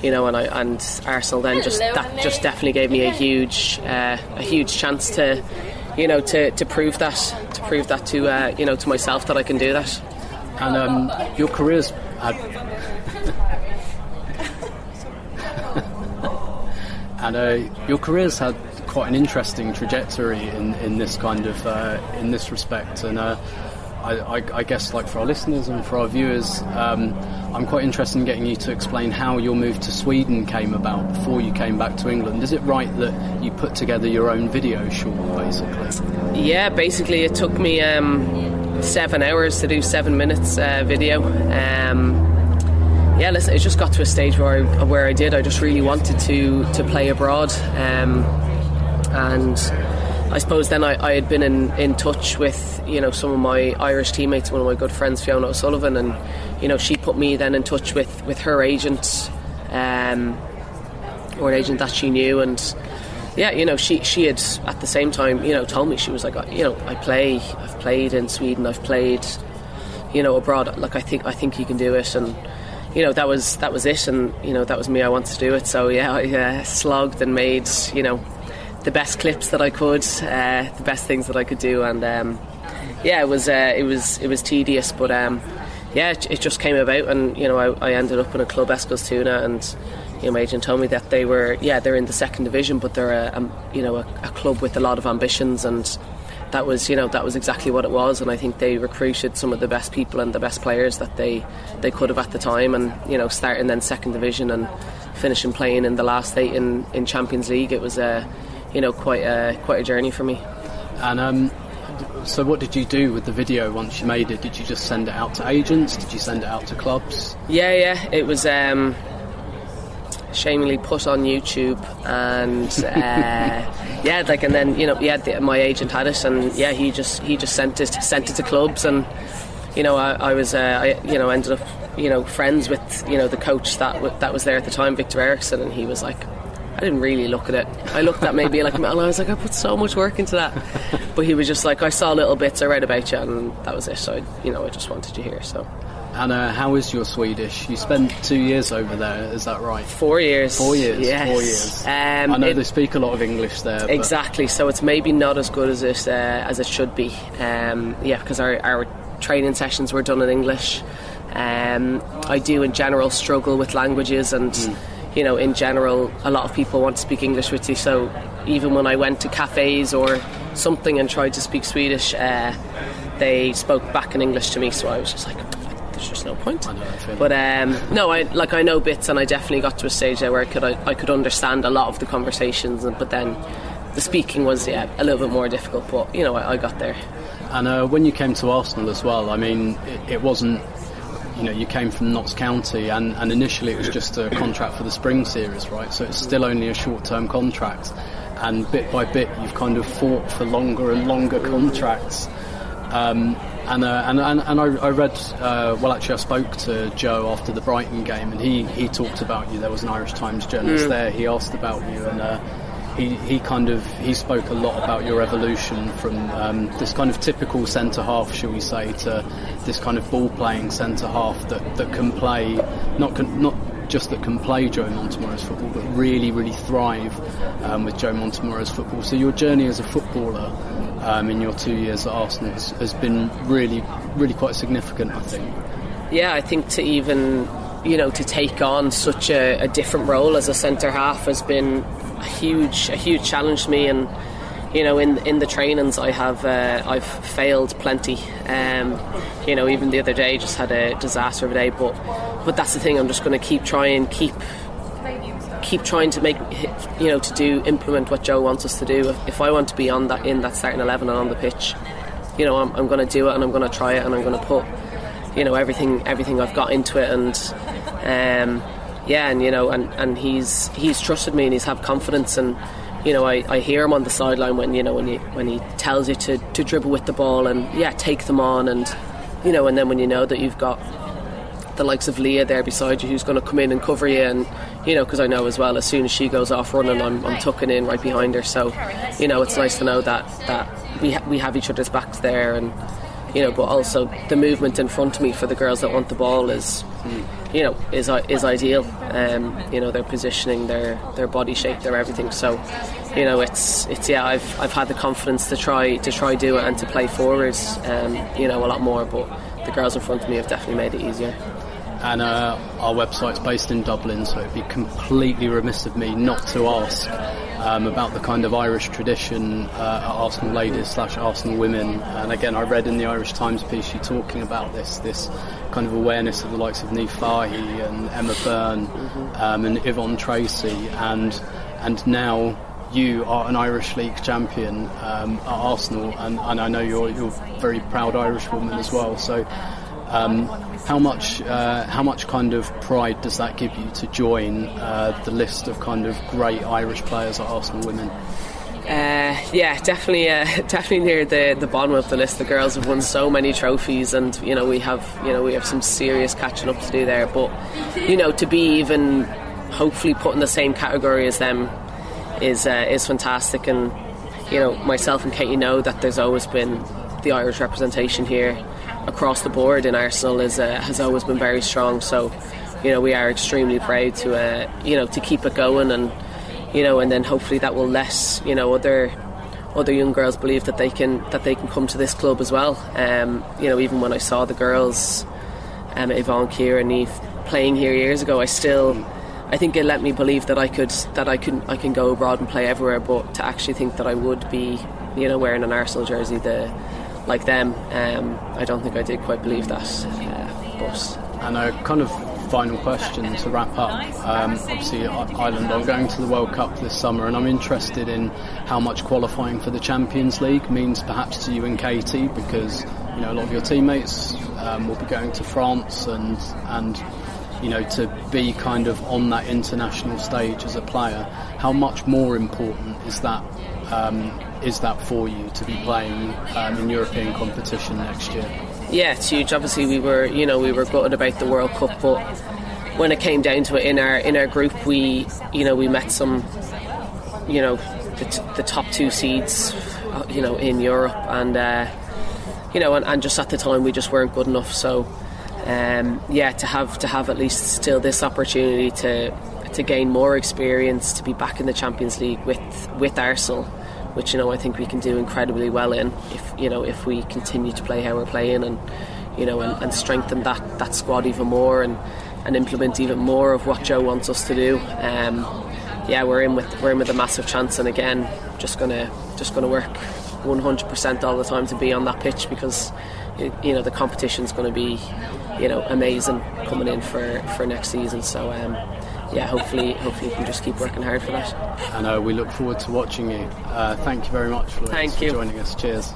you know, and I and Arsenal then just that just definitely gave me a huge uh, a huge chance to, you know, to, to prove that to prove that to uh, you know to myself that I can do that. And um, your career's had. [laughs] and uh, your career's had quite an interesting trajectory in, in this kind of uh, in this respect, and uh, I, I, guess like for our listeners and for our viewers, um, I'm quite interested in getting you to explain how your move to Sweden came about before you came back to England. Is it right that you put together your own video short, basically? Yeah, basically it took me um, seven hours to do seven minutes uh, video. Um, yeah, listen, it just got to a stage where I, where I did. I just really wanted to to play abroad, um, and I suppose then I, I, had been in, in touch with you know some of my Irish teammates, one of my good friends, Fiona O'Sullivan, and you know she put me then in touch with with her agent, um, or an agent that she knew, and yeah, you know she she had at the same time you know told me she was like you know I play I've played in Sweden, I've played you know abroad. Like I think I think you can do it, and you know that was that was it, and you know that was me. I wanted to do it, so yeah, I uh, slogged and made you know the best clips that I could, uh, the best things that I could do, and um, yeah, it was uh, it was it was tedious, but um, yeah, it, it, just came about, and you know, I, I ended up in a club Eskilstuna, and you know, my agent told me that they were yeah they're in the second division, but they're a, a you know a, a club with a lot of ambitions and that was you know that was exactly what it was and I think they recruited some of the best people and the best players that they they could have at the time and you know starting then second division and finishing playing in the last eight in, in Champions League it was a you know quite a quite a journey for me. And um, so, what did you do with the video once you made it? Did you just send it out to agents? Did you send it out to clubs? Yeah, yeah. It was um, shamefully put on YouTube, and uh, [laughs] yeah, like, and then you know, yeah, the, my agent had it, and yeah, he just he just sent it sent it to clubs, and you know, I, I was uh, I you know ended up you know friends with you know the coach that that was there at the time, Victor Eriksson, and he was like I didn't really look at it. I looked at maybe like, and I was like, I put so much work into that. But he was just like, I saw little bits, I read about you, and that was it. So, I, you know, I just wanted you here. So. And uh, how is your Swedish? You spent two years over there, is that right? Four years. Four years. Yes. Four years. Um, I know it, they speak a lot of English there. Exactly. But. So it's maybe not as good as it uh, as it should be. Um, yeah, because our, our training sessions were done in English. Um, I do in general struggle with languages and. Mm you know, in general, a lot of people want to speak English with you. So even when I went to cafes or something and tried to speak Swedish, uh, they spoke back in English to me. So I was just like, there's just no point. But um, no, I like I know bits, and I definitely got to a stage there where I could I, I could understand a lot of the conversations, and, but then the speaking was yeah a little bit more difficult. But you know, I, I got there. And uh, when you came to Arsenal as well, I mean, it, it wasn't you know you came from Notts County and, and initially it was just a contract for the spring series right? So it's still only a short term contract. And bit by bit you've kind of fought for longer and longer contracts. Um, and, uh, and, and and I, I read uh, well actually I spoke to Joe after the Brighton game and he, he talked about you. There was an Irish Times journalist mm. there. He asked about you and uh, he, he kind of he spoke a lot about your evolution from um, this kind of typical centre half, shall we say, to this kind of ball playing centre half that, that can play not can, not just that can play Joe Montemurro's football, but really really thrive um, with Joe Montemurro's football. So your journey as a footballer um, in your two years at Arsenal has, has been really really quite significant, I think. Yeah, I think to even you know to take on such a, a different role as a centre half has been a huge a huge challenge to me and you know in in the trainings I have uh, I've failed plenty. Um, you know even the other day just had a disaster of a day but but that's the thing I'm just going to keep trying keep keep trying to make you know to do implement what Joe wants us to do. If I want to be on that in that starting 11 and on the pitch you know I'm, I'm going to do it and I'm going to try it and I'm going to put you know everything everything I've got into it and um, yeah, and you know, and, and he's he's trusted me and he's had confidence and you know, I, I hear him on the sideline when you know when he when he tells you to, to dribble with the ball and yeah, take them on and you know, and then when you know that you've got the likes of Leah there beside you who's going to come in and cover you and you know because I know as well as soon as she goes off running I'm, I'm tucking in right behind her. So you know it's nice to know that that we, ha- we have each other's backs there and you know but also the movement in front of me for the girls that want the ball is you know is is ideal. Um, you know their positioning, their their body shape, their everything. So you know it's it's yeah I've I've had the confidence to try to try do it and to play forwards. Um, you know a lot more, but the girls in front of me have definitely made it easier. And uh, our website's based in Dublin, so it'd be completely remiss of me not to ask um, about the kind of Irish tradition uh, at Arsenal ladies slash Arsenal women. And again, I read in the Irish Times piece you talking about this this kind of awareness of the likes of Niamh Fahey and Emma Byrne um, and Yvonne Tracy, and and now you are an Irish League champion um, at Arsenal, and, and I know you're you're a very proud Irish woman as well. So Um, how much, uh, how much kind of pride does that give you to join uh, the list of kind of great Irish players at Arsenal Women? Uh, yeah, definitely, uh, [laughs] definitely near the, the bottom of the list. The girls have won so many trophies, and you know we have you know we have some serious catching up to do there. But you know to be even hopefully put in the same category as them is uh, is fantastic. And you know myself and Katie know that there's always been the Irish representation here across the board in Arsenal is uh, has always been very strong. So you know we are extremely proud to uh, you know to keep it going and you know, and then hopefully that will let you know other other young girls believe that they can that they can come to this club as well. Um, you know, even when I saw the girls, um, Yvonne, Ciara, and Eve playing here years ago, I still. I think it let me believe that I could that I can I can go abroad and play everywhere, but to actually think that I would be, you know, wearing an Arsenal jersey the like them, um, I don't think I did quite believe that. Uh, but and a kind of final question to wrap up. Um, obviously, Ireland are going to the World Cup this summer, and I'm interested in how much qualifying for the Champions League means perhaps to you and Katie, because you know a lot of your teammates um, will be going to France, and and you know to be kind of on that international stage as a player. How much more important is that? Um, is that for you to be playing um, in European competition next year? Yeah, it's huge. Obviously, we were, you know, we were gutted about the World Cup, but when it came down to it in our in our group, we, you know, we met some, you know, the, t- the top two seeds, uh, you know, in Europe, and uh, you know, and, and, just at the time we just weren't good enough. So, um, yeah, to have to have at least still this opportunity to to gain more experience, to be back in the Champions League with with Arsenal which you know I think we can do incredibly well in if you know if we continue to play how we're playing and you know and, and strengthen that that squad even more and and implement even more of what Joe wants us to do. Um, yeah, we're in with we're in with a massive chance, and again, just gonna just gonna work 100% all the time to be on that pitch because you know the competition's going to be you know amazing coming in for for next season. So um, yeah, hopefully, hopefully, we can just keep working hard for that. I know we look forward to watching you. Uh, thank you very much, Louise, thank for joining us. Cheers.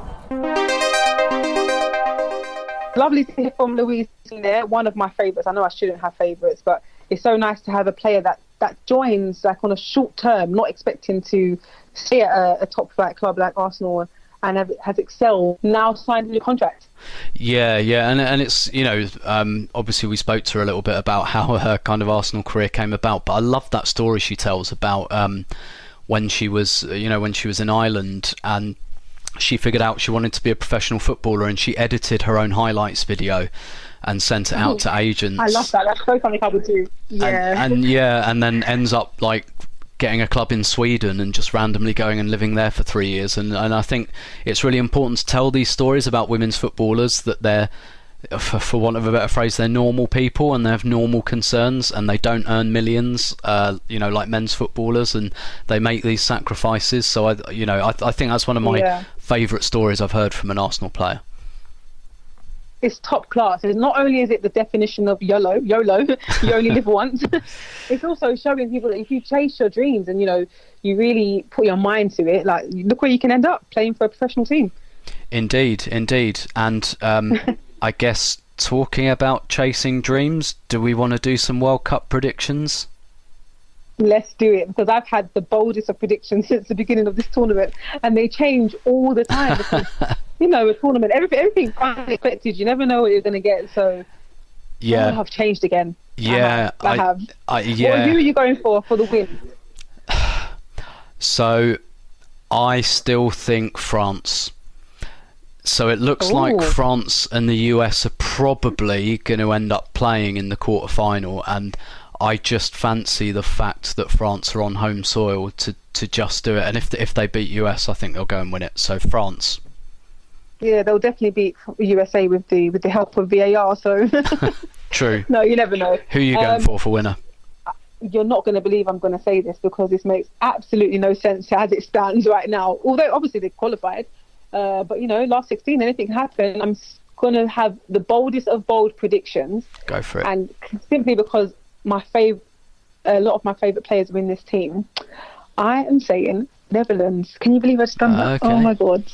Lovely to hear from Louise there. One of my favourites. I know I shouldn't have favourites, but it's so nice to have a player that that joins like on a short term, not expecting to stay at a, a top flight club like Arsenal and have, has excelled. Now signed a new contract. Yeah, yeah, and and it's you know um, obviously we spoke to her a little bit about [laughs] how her kind of Arsenal career came about, but I love that story she tells about um, when she was you know when she was in Ireland and she figured out she wanted to be a professional footballer and she edited her own highlights video and sent it out to agents. I love that. That's so something I would do. Yeah. And, and yeah, and then ends up like getting a club in Sweden and just randomly going and living there for three years. And, and I think it's really important to tell these stories about women's footballers that they're, for, for want of a better phrase, they're normal people and they have normal concerns and they don't earn millions, uh, you know, like men's footballers, and they make these sacrifices. So I, you know, I, I think that's one of my yeah. favourite stories I've heard from an Arsenal player it's top class. It's not only is it the definition of YOLO, YOLO, [laughs] you only live once. [laughs] it's also showing people that if you chase your dreams and you know you really put your mind to it, like look where you can end up playing for a professional team. Indeed, indeed, and um, [laughs] I guess talking about chasing dreams, do we want to do some World Cup predictions? Let's do it because I've had the boldest of predictions since the beginning of this tournament, and they change all the time. Because, you know, a tournament, everything, everything's unexpected. You never know what you're going to get. So, yeah, I've changed again. Yeah, I have. I, have. I, yeah. who are you going for for the win? [sighs] So, I still think France. So it looks Ooh. like France and the US are probably going to end up playing in the quarter final, and I just fancy the fact that France are on home soil to, to just do it. And if if they beat US, I think they'll go and win it. So France. Yeah, they'll definitely beat USA with the with the help of VAR. So. [laughs] True. [laughs] no, you never know. Who are you going um, for for winner? You're not going to believe I'm going to say this because this makes absolutely no sense as it stands right now. Although obviously they qualified, uh, but you know, last 16, anything happened. I'm going to have the boldest of bold predictions. Go for it. And simply because my favorite, a lot of my favorite players are in this team. I am saying Netherlands. Can you believe I've done that? Okay. Oh my god.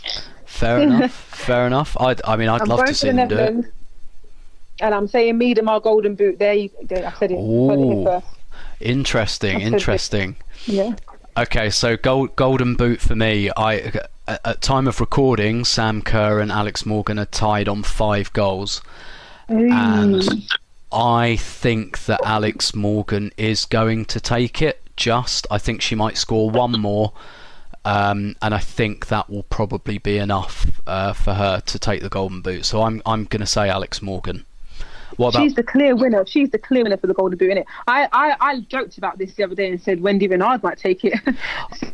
Fair enough. Fair enough. I, I mean, I'd I'm love to see them do it. and I'm saying Miedema golden boot. There, you, there I said it. Ooh. Interesting, [laughs] it. interesting. Yeah. Okay, so gold, golden boot for me. I at, at time of recording, Sam Kerr and Alex Morgan are tied on five goals, and I think that Alex Morgan is going to take it. Just, I think she might score one more, um, and I think that will probably be enough uh, for her to take the golden boot. So I'm I'm going to say Alex Morgan. What about She's the clear winner. She's the clear winner for the golden boot, innit? I, I, I joked about this the other day and said Wendie Renard might take it. [laughs]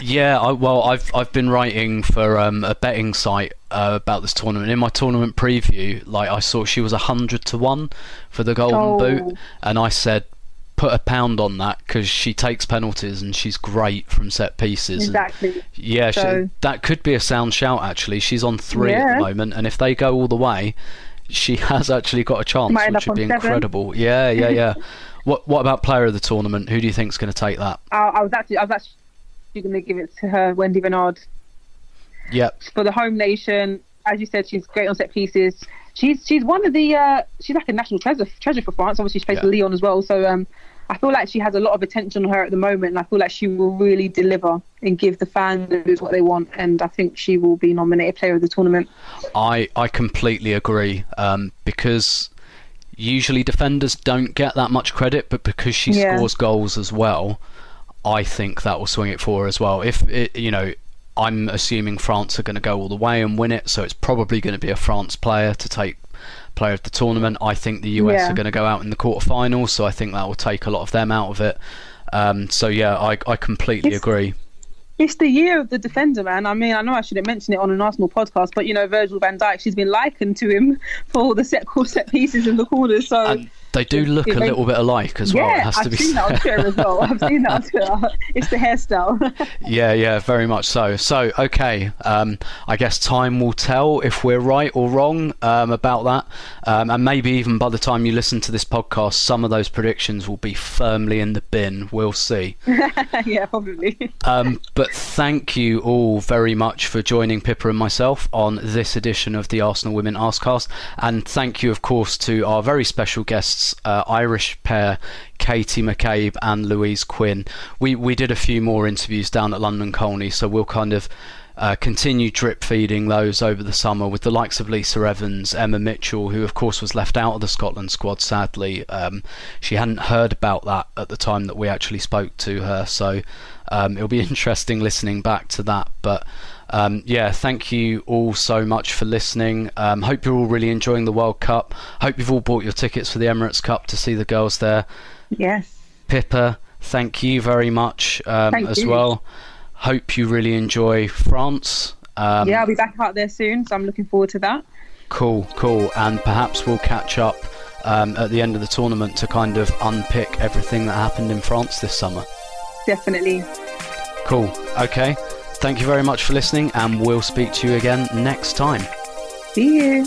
Yeah, I, well, I've I've been writing for um, a betting site uh, about this tournament. In my tournament preview, like I saw she was a hundred to one for the golden Oh. boot, and I said put a pound on that because she takes penalties and she's great from set pieces. And exactly. yeah, So- she, that could be a sound shout. Actually, she's on three at the moment, and if they go all the way, she [laughs] has actually got a chance, Might which would be on seven. incredible. Yeah, yeah, yeah. [laughs] what what about player of the tournament? Who do you think's going to take that? I, I was actually, I was actually going to give it to her, Wendie Renard, Yep. for the home nation. As you said, she's great on set pieces. She's she's one of the uh, she's like a national treasure treasure for France. Obviously, she plays Yeah. for Lyon as well. So um, I feel like she has a lot of attention on her at the moment, and I feel like she will really deliver and give the fans what they want. And I think she will be nominated player of the tournament. I I completely agree um, because usually defenders don't get that much credit, but because she Yeah. scores goals as well, I think that will swing it for her as well. If it, you know, I'm assuming France are going to go all the way and win it, so it's probably going to be a France player to take player of the tournament. I think the US Yeah. are going to go out in the quarterfinals, so I think that will take a lot of them out of it. Um, so yeah, I I completely It's- agree. It's the year of the defender, man. I mean, I know I shouldn't mention it on an Arsenal podcast, but you know, Virgil van Dijk, she's been likened to him [laughs] for all the set set pieces in the corners. So And they do look a little bit alike as well. It yeah, has to I've be seen that on. Twitter as well. I've seen that on Twitter. [laughs] It's the hairstyle. Yeah, yeah, very much so. So, okay, um, I guess time will tell if we're right or wrong um, about that. Um, and maybe even by the time you listen to this podcast, some of those predictions will be firmly in the bin. We'll see. [laughs] yeah, probably. Um, but thank you all very much for joining Pippa and myself on this edition of the Arsenal Women Arsecast. And thank you, of course, to our very special guests, uh, Irish pair Katie McCabe and Louise Quinn. We we did a few more interviews down at London Colney, so we'll kind of. Uh, continue drip feeding those over the summer with the likes of Lisa Evans, Emma Mitchell, who of course was left out of the Scotland squad. Sadly, um, she hadn't heard about that at the time that we actually spoke to her, so um, it'll be [laughs] interesting listening back to that. But um, yeah, thank you all so much for listening. Um, hope you're all really enjoying the World Cup. Hope you've all bought your tickets for the Emirates Cup to see the girls there. Yes. Pippa, thank you very much um, Thank as you. well. Hope you really enjoy France. Um, yeah, I'll be back out there soon, so I'm looking forward to that. Cool, cool. And perhaps we'll catch up um, at the end of the tournament to kind of unpick everything that happened in France this summer. Definitely. Cool. Okay. Thank you very much for listening, and we'll speak to you again next time. See you.